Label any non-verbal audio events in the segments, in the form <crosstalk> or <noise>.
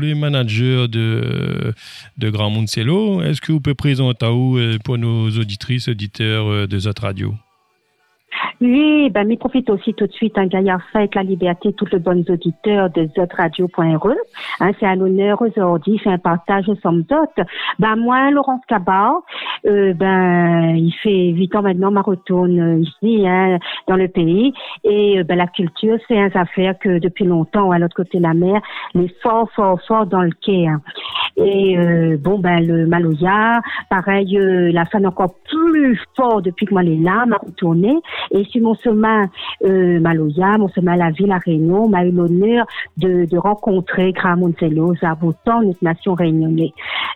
les managers de, de Grand Monticello. Est-ce que vous pouvez présenter vous pour nos auditrices, auditeurs de notre radio? Oui, ben, mais profite aussi tout de suite, un gaillard avec la liberté, tous les bons auditeurs de zotradio.re. Hein, c'est un honneur aujourd'hui, c'est un partage somme toute. Ben, moi, Laurence Cabar, euh, ben, il fait huit ans maintenant, ma retourne ici, hein, dans le pays. Et, euh, ben, la culture, c'est une affaire que depuis longtemps, à l'autre côté de la mer, les fort, fort, fort dans le quai. Hein. Et, euh, bon, ben, le Maloya, pareil, euh, la fan encore plus fort depuis que moi, les là, m'a retourné. Et sur mon chemin euh, Maloya, mon chemin à la ville à Réunion, m'a eu l'honneur de, de rencontrer Gramoncello, Zabotan, notre nation réunionnais.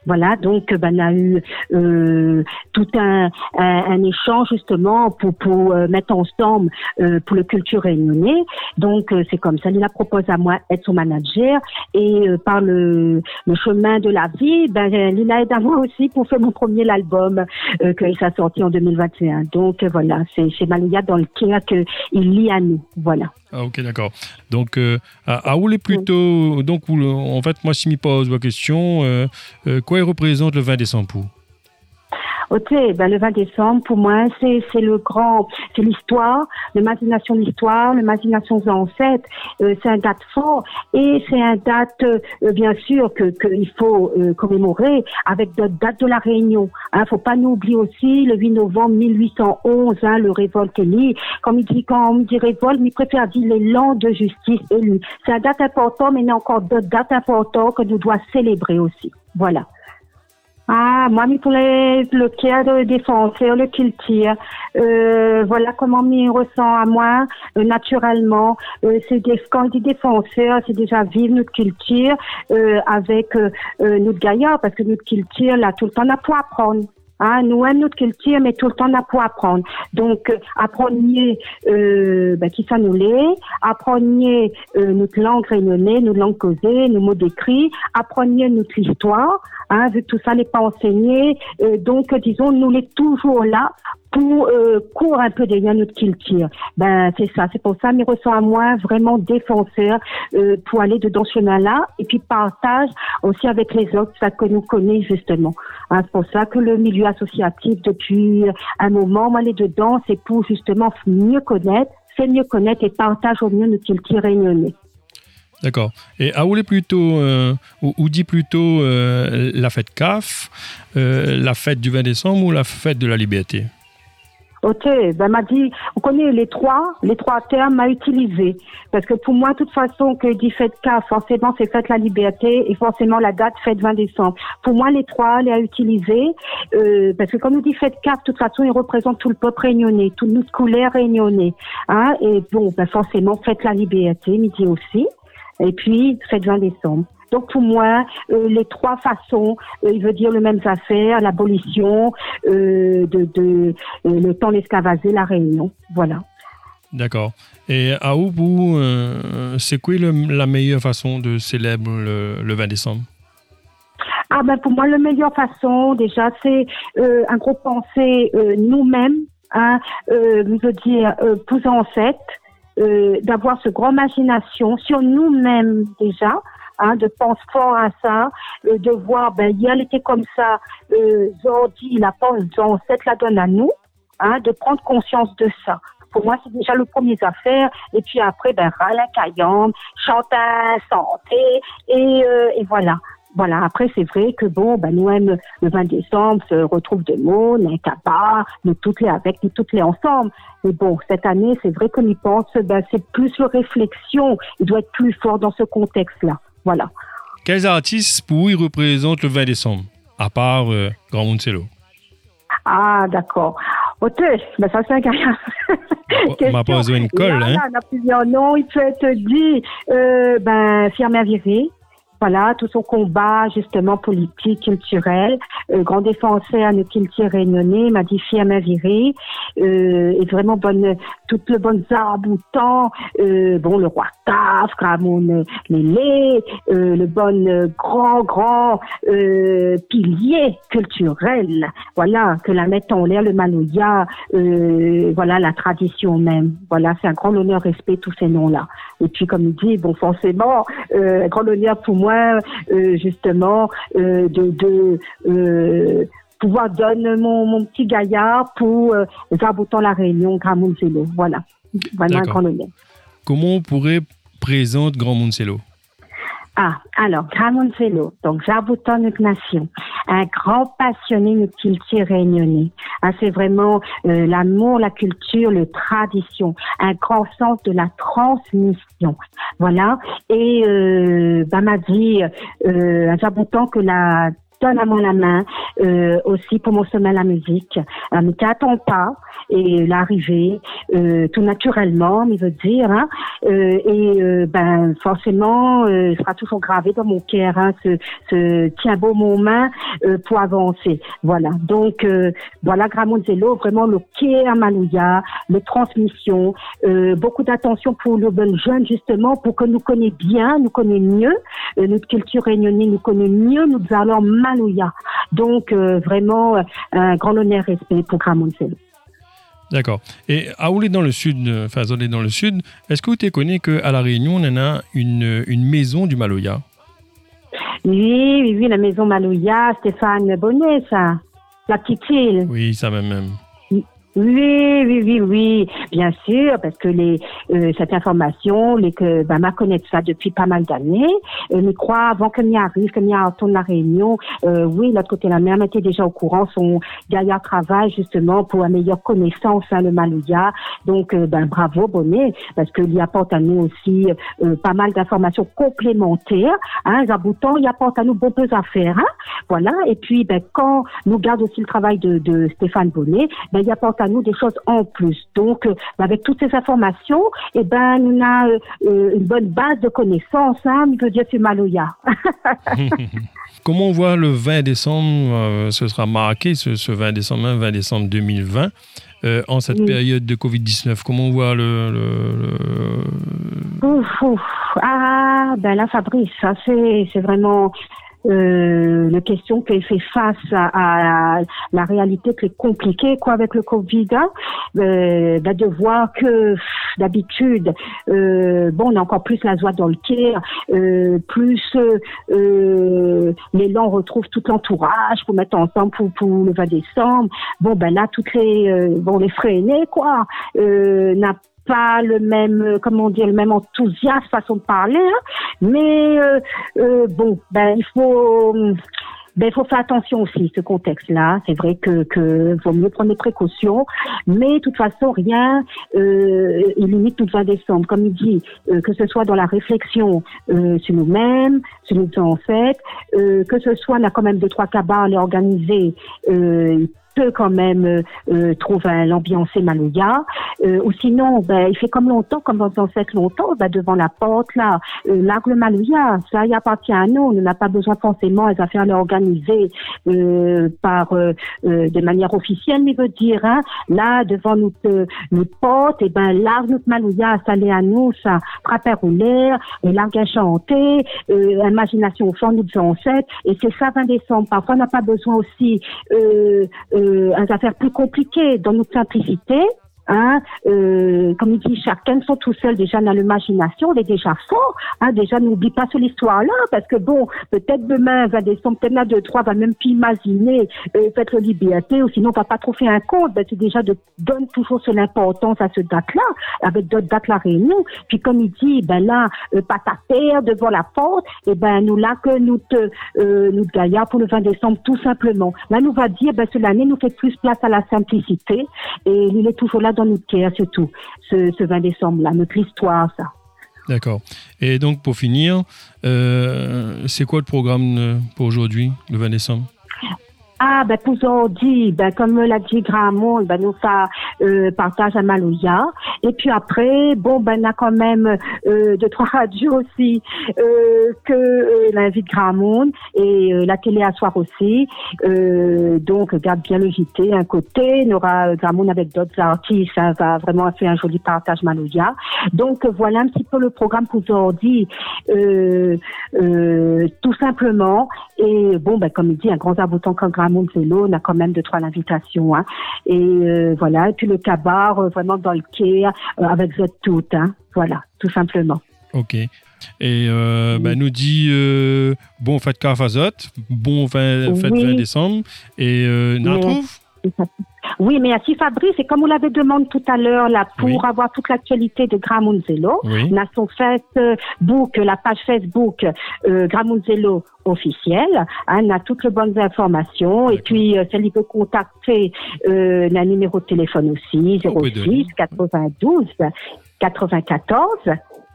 Voilà, donc ben, on a eu euh, tout un, échange justement pour, pour euh, mettre ensemble euh, pour le culture réunionnais. Donc euh, c'est comme ça, il a proposé à moi d'être son manager et par le, chemin de la vie, ben, il a aidé à moi aussi pour faire mon premier album que ça sorti en 2021. Donc voilà, c'est Maloya dans le cas qu'il lie à nous. Voilà. Ah, ok, d'accord. Donc, euh, à, où les plutôt. Donc, en fait, moi, si je pose la question, euh, euh, quoi représente le 20 décembre pour Ok, ben le 20 décembre, pour moi, c'est le grand, c'est l'histoire, l'imagination l'histoire, l'imagination des ancêtres. Euh, c'est un date fort et c'est un date, euh, bien sûr, que qu'il faut euh, commémorer avec d'autres dates de la Réunion. Hein, faut pas nous oublier aussi le 8 novembre 1811, hein, le révolte élu. Comme il dit, quand on dit révolte, il préfère dire l'élan de justice élu. C'est un date important, mais il y a encore d'autres dates importantes que nous devons célébrer aussi. Voilà. Ah, les, le cadre défenseur, le culture, euh, voilà comment m'y ressent à moi, euh, naturellement. Euh, c'est des, quand je défenseur, c'est déjà vivre notre culture euh, avec euh, notre gaillard, parce que notre culture, là, tout le temps, on a pour apprendre. Hein, nous aimons notre culture, mais tout le temps on a pour apprendre. Donc, euh, apprenez euh, ben, qui ça nous l'est, apprenez euh, notre langue réunionnais, notre langue causée, nos mots d'écrit, apprenez notre histoire, hein, vu que tout ça n'est pas enseigné. Euh, donc, disons, nous l'est toujours là pour euh, court un peu derrière notre culture. Ben c'est ça, c'est pour ça me ressent à moi vraiment défenseur euh, pour aller de ce chemin-là et puis partage aussi avec les autres ça que nous connaissons justement. Hein, c'est pour ça que le milieu associatif depuis un moment, moi les dedans, c'est pour justement mieux connaître, faire mieux connaître et partage au mieux notre culture réunionnais. D'accord. Et à où est plutôt, euh, ou, dit plutôt euh, la fête CAF, euh, la fête du 20 décembre ou la fête de la liberté? Ok, ben m'a dit, vous connaissez les trois, les trois termes à utiliser. Parce que pour moi, de toute façon, que dit fête cas, forcément, c'est fête la liberté et forcément la date fête 20 décembre. Pour moi, les trois, les à utiliser. Euh, parce que comme nous dit fête cas, de toute façon, ils représentent tout le peuple réunionnais, toute notre couleur réunionnais. Hein, et bon, ben forcément, fête la liberté, midi aussi. Et puis, fête 20 décembre. Donc pour moi, euh, les trois façons, euh, il veut dire le même affaire, l'abolition, euh, de, de le temps d'escavaser, la réunion. Voilà. D'accord. Et à vous, c'est quoi le, la meilleure façon de célébrer le, le 20 décembre? Ah ben pour moi, la meilleure façon, déjà, c'est euh, un gros pensée euh, nous-mêmes, hein, euh, veut dire euh, pour ancêtres, euh, d'avoir ce grand imagination sur nous-mêmes déjà, hein, de penser fort à ça, euh, de voir, ben, hier, elle était comme ça, euh, Zordi, la pense, cette la donne à nous, hein, de prendre conscience de ça. Pour moi, c'est déjà le premier affaire. Et puis après, ben, Rala Kayam, Chantin, Santé, et, euh, et voilà. Voilà, après, c'est vrai que bon, ben, nous, même, le 20 décembre, se retrouve de mots, les capas, nous toutes les avec, nous toutes les ensemble. Mais bon, cette année, c'est vrai qu'on y pense, ben, c'est plus le réflexion. Il doit être plus fort dans ce contexte-là. Voilà. Quels artistes pour vous représentent le 20 décembre, à part euh, Grand Monticello Ah, d'accord. Ok, ben ça c'est un gars. On <laughs> m'a posé une colle, Là, hein On a plusieurs noms. Il peut être dit, euh, ben, Firmin Viré. Voilà, tout son combat, justement, politique, culturel. Euh, grand défenseur à nos cultures réunionnais, m'a dit Firmin Viré. euh, et vraiment bonne, toutes les bonnes euh, bon le roi Taf, Ramon Lélé, euh, le bon euh, grand grand euh, pilier culturel, voilà que la mettre en l'air le Maloya, euh, voilà la tradition même, voilà c'est un grand honneur respect tous ces noms là. Et puis comme il dit, bon forcément, un grand honneur pour moi justement de, de pouvoir donner mon, mon petit gaillard pour euh, la Réunion, Grand Monzelo. Voilà. Voilà un grand honneur. Comment on pourrait présenter Grand Moncello Ah, alors, Grand Monzelo, donc Zabouton notre nation, un grand passionné de culture réunionnais. Ah, c'est vraiment euh, l'amour, la culture, le tradition, un grand sens de la transmission. Voilà. Et euh, bah, m'a dit euh, un que la donne à moi la main euh, aussi pour mon sommet à la musique. Euh, mais t'attends pas et l'arrivée euh, tout naturellement, il veut dire. Hein, euh, et euh, ben forcément, euh, sera toujours gravé dans mon cœur hein, ce, ce tiens beau main euh, pour avancer. Voilà. Donc euh, voilà Gramonzello, vraiment le cœur Malouya, le transmission, beaucoup d'attention pour le bon jeune justement pour que nous connaît bien, nous connaît mieux notre culture réunionnais, nous connaît mieux nous allons Malouya. Donc vraiment un grand honneur et respect pour Gramonzello. D'accord. Et à Oulé dans le sud, euh, enfin dans le sud, est-ce que tu connais qu'à La Réunion, on en a une, une maison du Maloya? Oui, oui, oui, la maison Malouya, Stéphane Bonnet, ça. La petite île. Oui, ça même. même. Oui, oui, oui, oui, bien sûr, parce que les euh, cette information, les que ben, m'a connaît ça depuis pas mal d'années. Euh, mais crois avant que m'y arrive, que m'y retourne la réunion, euh, oui, l'autre côté la mer était déjà au courant, son gaillard travail justement pour une meilleure connaissance hein, le Malouya. Donc euh, ben bravo Bonnet, parce qu'il apporte à nous aussi euh, pas mal d'informations complémentaires. Hein, Zabouton, il apporte à nous beaucoup d'affaires. Hein, voilà. Et puis ben quand nous garde aussi le travail de, de Stéphane Bonnet, ben il apporte à nous des choses en plus. Donc, euh, avec toutes ces informations, eh ben, on a euh, euh, une bonne base de connaissances, hein, c'est Maloya. <laughs> <laughs> Comment on voit le 20 décembre, euh, ce sera marqué ce, ce 20 décembre, hein, 20 décembre 2020, euh, en cette Oui. période de Covid-19 Comment on voit le... le- le- Ouf, ouf. Ah, ben là, Fabrice, ça, c'est, c'est vraiment euh, la question qu'il fait face à, à la réalité qui est compliquée, quoi, avec le Covid. Hein. Euh, ben, de voir que d'habitude, euh, bon, on a encore plus la joie dans le cœur, euh, plus euh, euh, l'élan retrouve tout l'entourage pour mettre ensemble pour, pour le 20 décembre. Bon, ben là, toutes les, bon, les freinés, quoi, n'a pas le même, euh, comment dire, le même enthousiasme, façon de parler, hein. mais euh, euh, bon, ben il faut, ben il faut faire attention aussi ce contexte-là. C'est vrai que que vaut mieux prendre des précautions, mais de toute façon rien, euh, il limite tout le 20 décembre, comme il dit, euh, que ce soit dans la réflexion euh, sur nous-mêmes, sur nos ancêtres, euh, que ce soit on a quand même deux trois cabas à les organiser. Euh, peut quand même euh, euh, trouver un- Malouya. Euh, ou sinon, ben, il fait comme longtemps, comme dans ancêtres longtemps, ben, devant la porte, là, euh, l'arbre Malouya, ça y appartient à nous. On n'a pas besoin forcément des affaires organisées euh, par euh, de manière officielle, mais veut dire, hein, là, devant notre, notre porte, et ben, l'arbre notre Malouya, ça l'est à nous, ça, frapper ou l'air, euh, l'arbre à chanter, imagination au fond nos ancêtres, et c'est ça 20 décembre. Parfois, on n'a pas besoin aussi euh, euh, un affaire plus compliquées dans notre simplicité. Hein, euh, comme il dit, chacun sont tout seul déjà dans l'imagination, on est déjà fort. Hein, déjà, n'oublie pas sur l'histoire-là, parce que bon, peut-être demain, 20 décembre, peut-être là, deux, trois, va même plus imaginer, euh, faites le liberté, ou sinon, on va pas trop faire un compte. Ben, c'est déjà de donne toujours sur l'importance à ce date-là, avec d'autres dates la réunion. Puis comme il dit, ben là, euh, pas ta terre devant la porte, et ben nous là que nous te, euh, nous te pour le 20 décembre, tout simplement. Là, nous va dire, ben, cette année, nous fait plus place à la simplicité, et il est toujours là dans notre cœur, surtout, ce, ce 20 décembre-là, notre histoire, ça. D'accord. Et donc, pour finir, euh, c'est quoi le programme euh, pour aujourd'hui, le 20 décembre Ah, ben, aujourd'hui, ben, comme l'a dit Gramont, ben, nous, ça, euh, partage à Malouya. Et puis après, bon, ben, on a quand même, euh, deux, trois radios aussi, euh, que, euh, l'invite Gramont et euh, la télé à soir aussi. Euh, donc, garde bien le JT, un côté. Nora Gramont avec d'autres artistes, ça va vraiment faire un joli partage Malouya. Donc, voilà un petit peu le programme euh, tout simplement. Et bon, ben, comme il dit, un grand aboutant comme Gramont Vélo, on a quand même deux, trois invitations. Hein. Et euh, voilà, et puis le cabar, euh, vraiment dans le quai, euh, avec vous toutes. Hein. Voilà, tout simplement. Ok. Et euh, ben, nous dit euh, bon fête Carfazot, bon fin- fête Oui. 20 décembre. Et euh, nous Mais- retrouve Oui, mais si Fabrice, et comme vous l'avez demandé tout à l'heure, là, pour Oui. avoir toute l'actualité de Gramonzello, Oui. on a son Facebook, la page Facebook euh, Gramonzello officielle, hein, on a toutes les bonnes informations, et puis euh, celle qui peut contacter, euh, on a un numéro de téléphone aussi, On peut donner. 06 92 94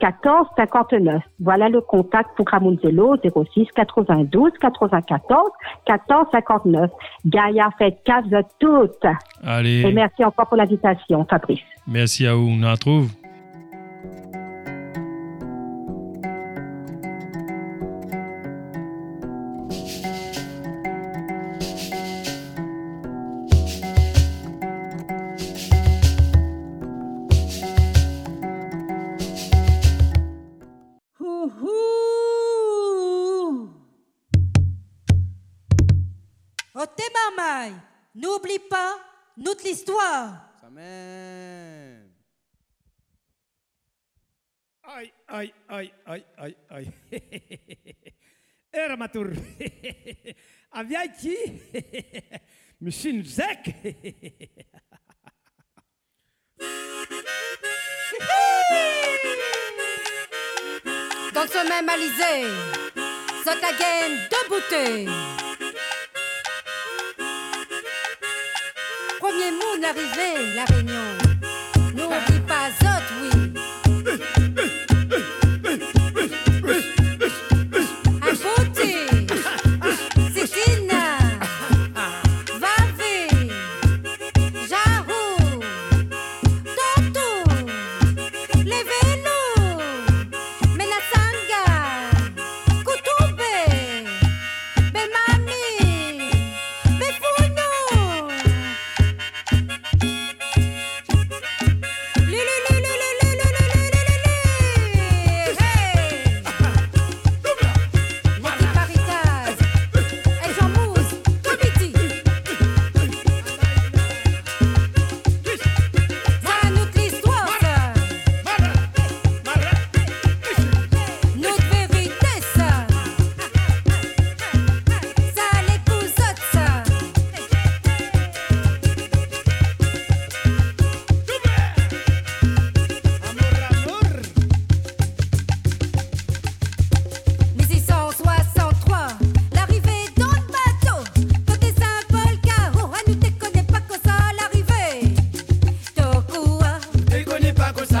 14 59. Voilà le contact pour Gramonzello, 06 92 94 14 59. Gaïa fait case toutes. Allez, Et merci encore pour l'invitation, Fabrice. merci à vous. Nous retrouve. Houhou notre l'histoire. Amen. Ai, ai, ai, ai, ai, ai. Era matur. <laughs> Aviaiti. <laughs> Machine Zek. Dans ce même alizé, cette again de bouteille. Moon arrivé, la réunion. N'oublie pas Ne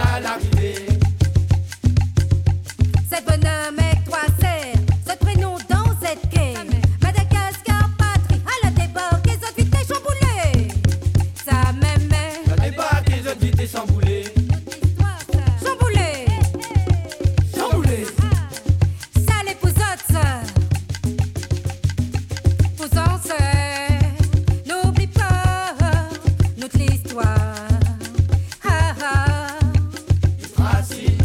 nasci.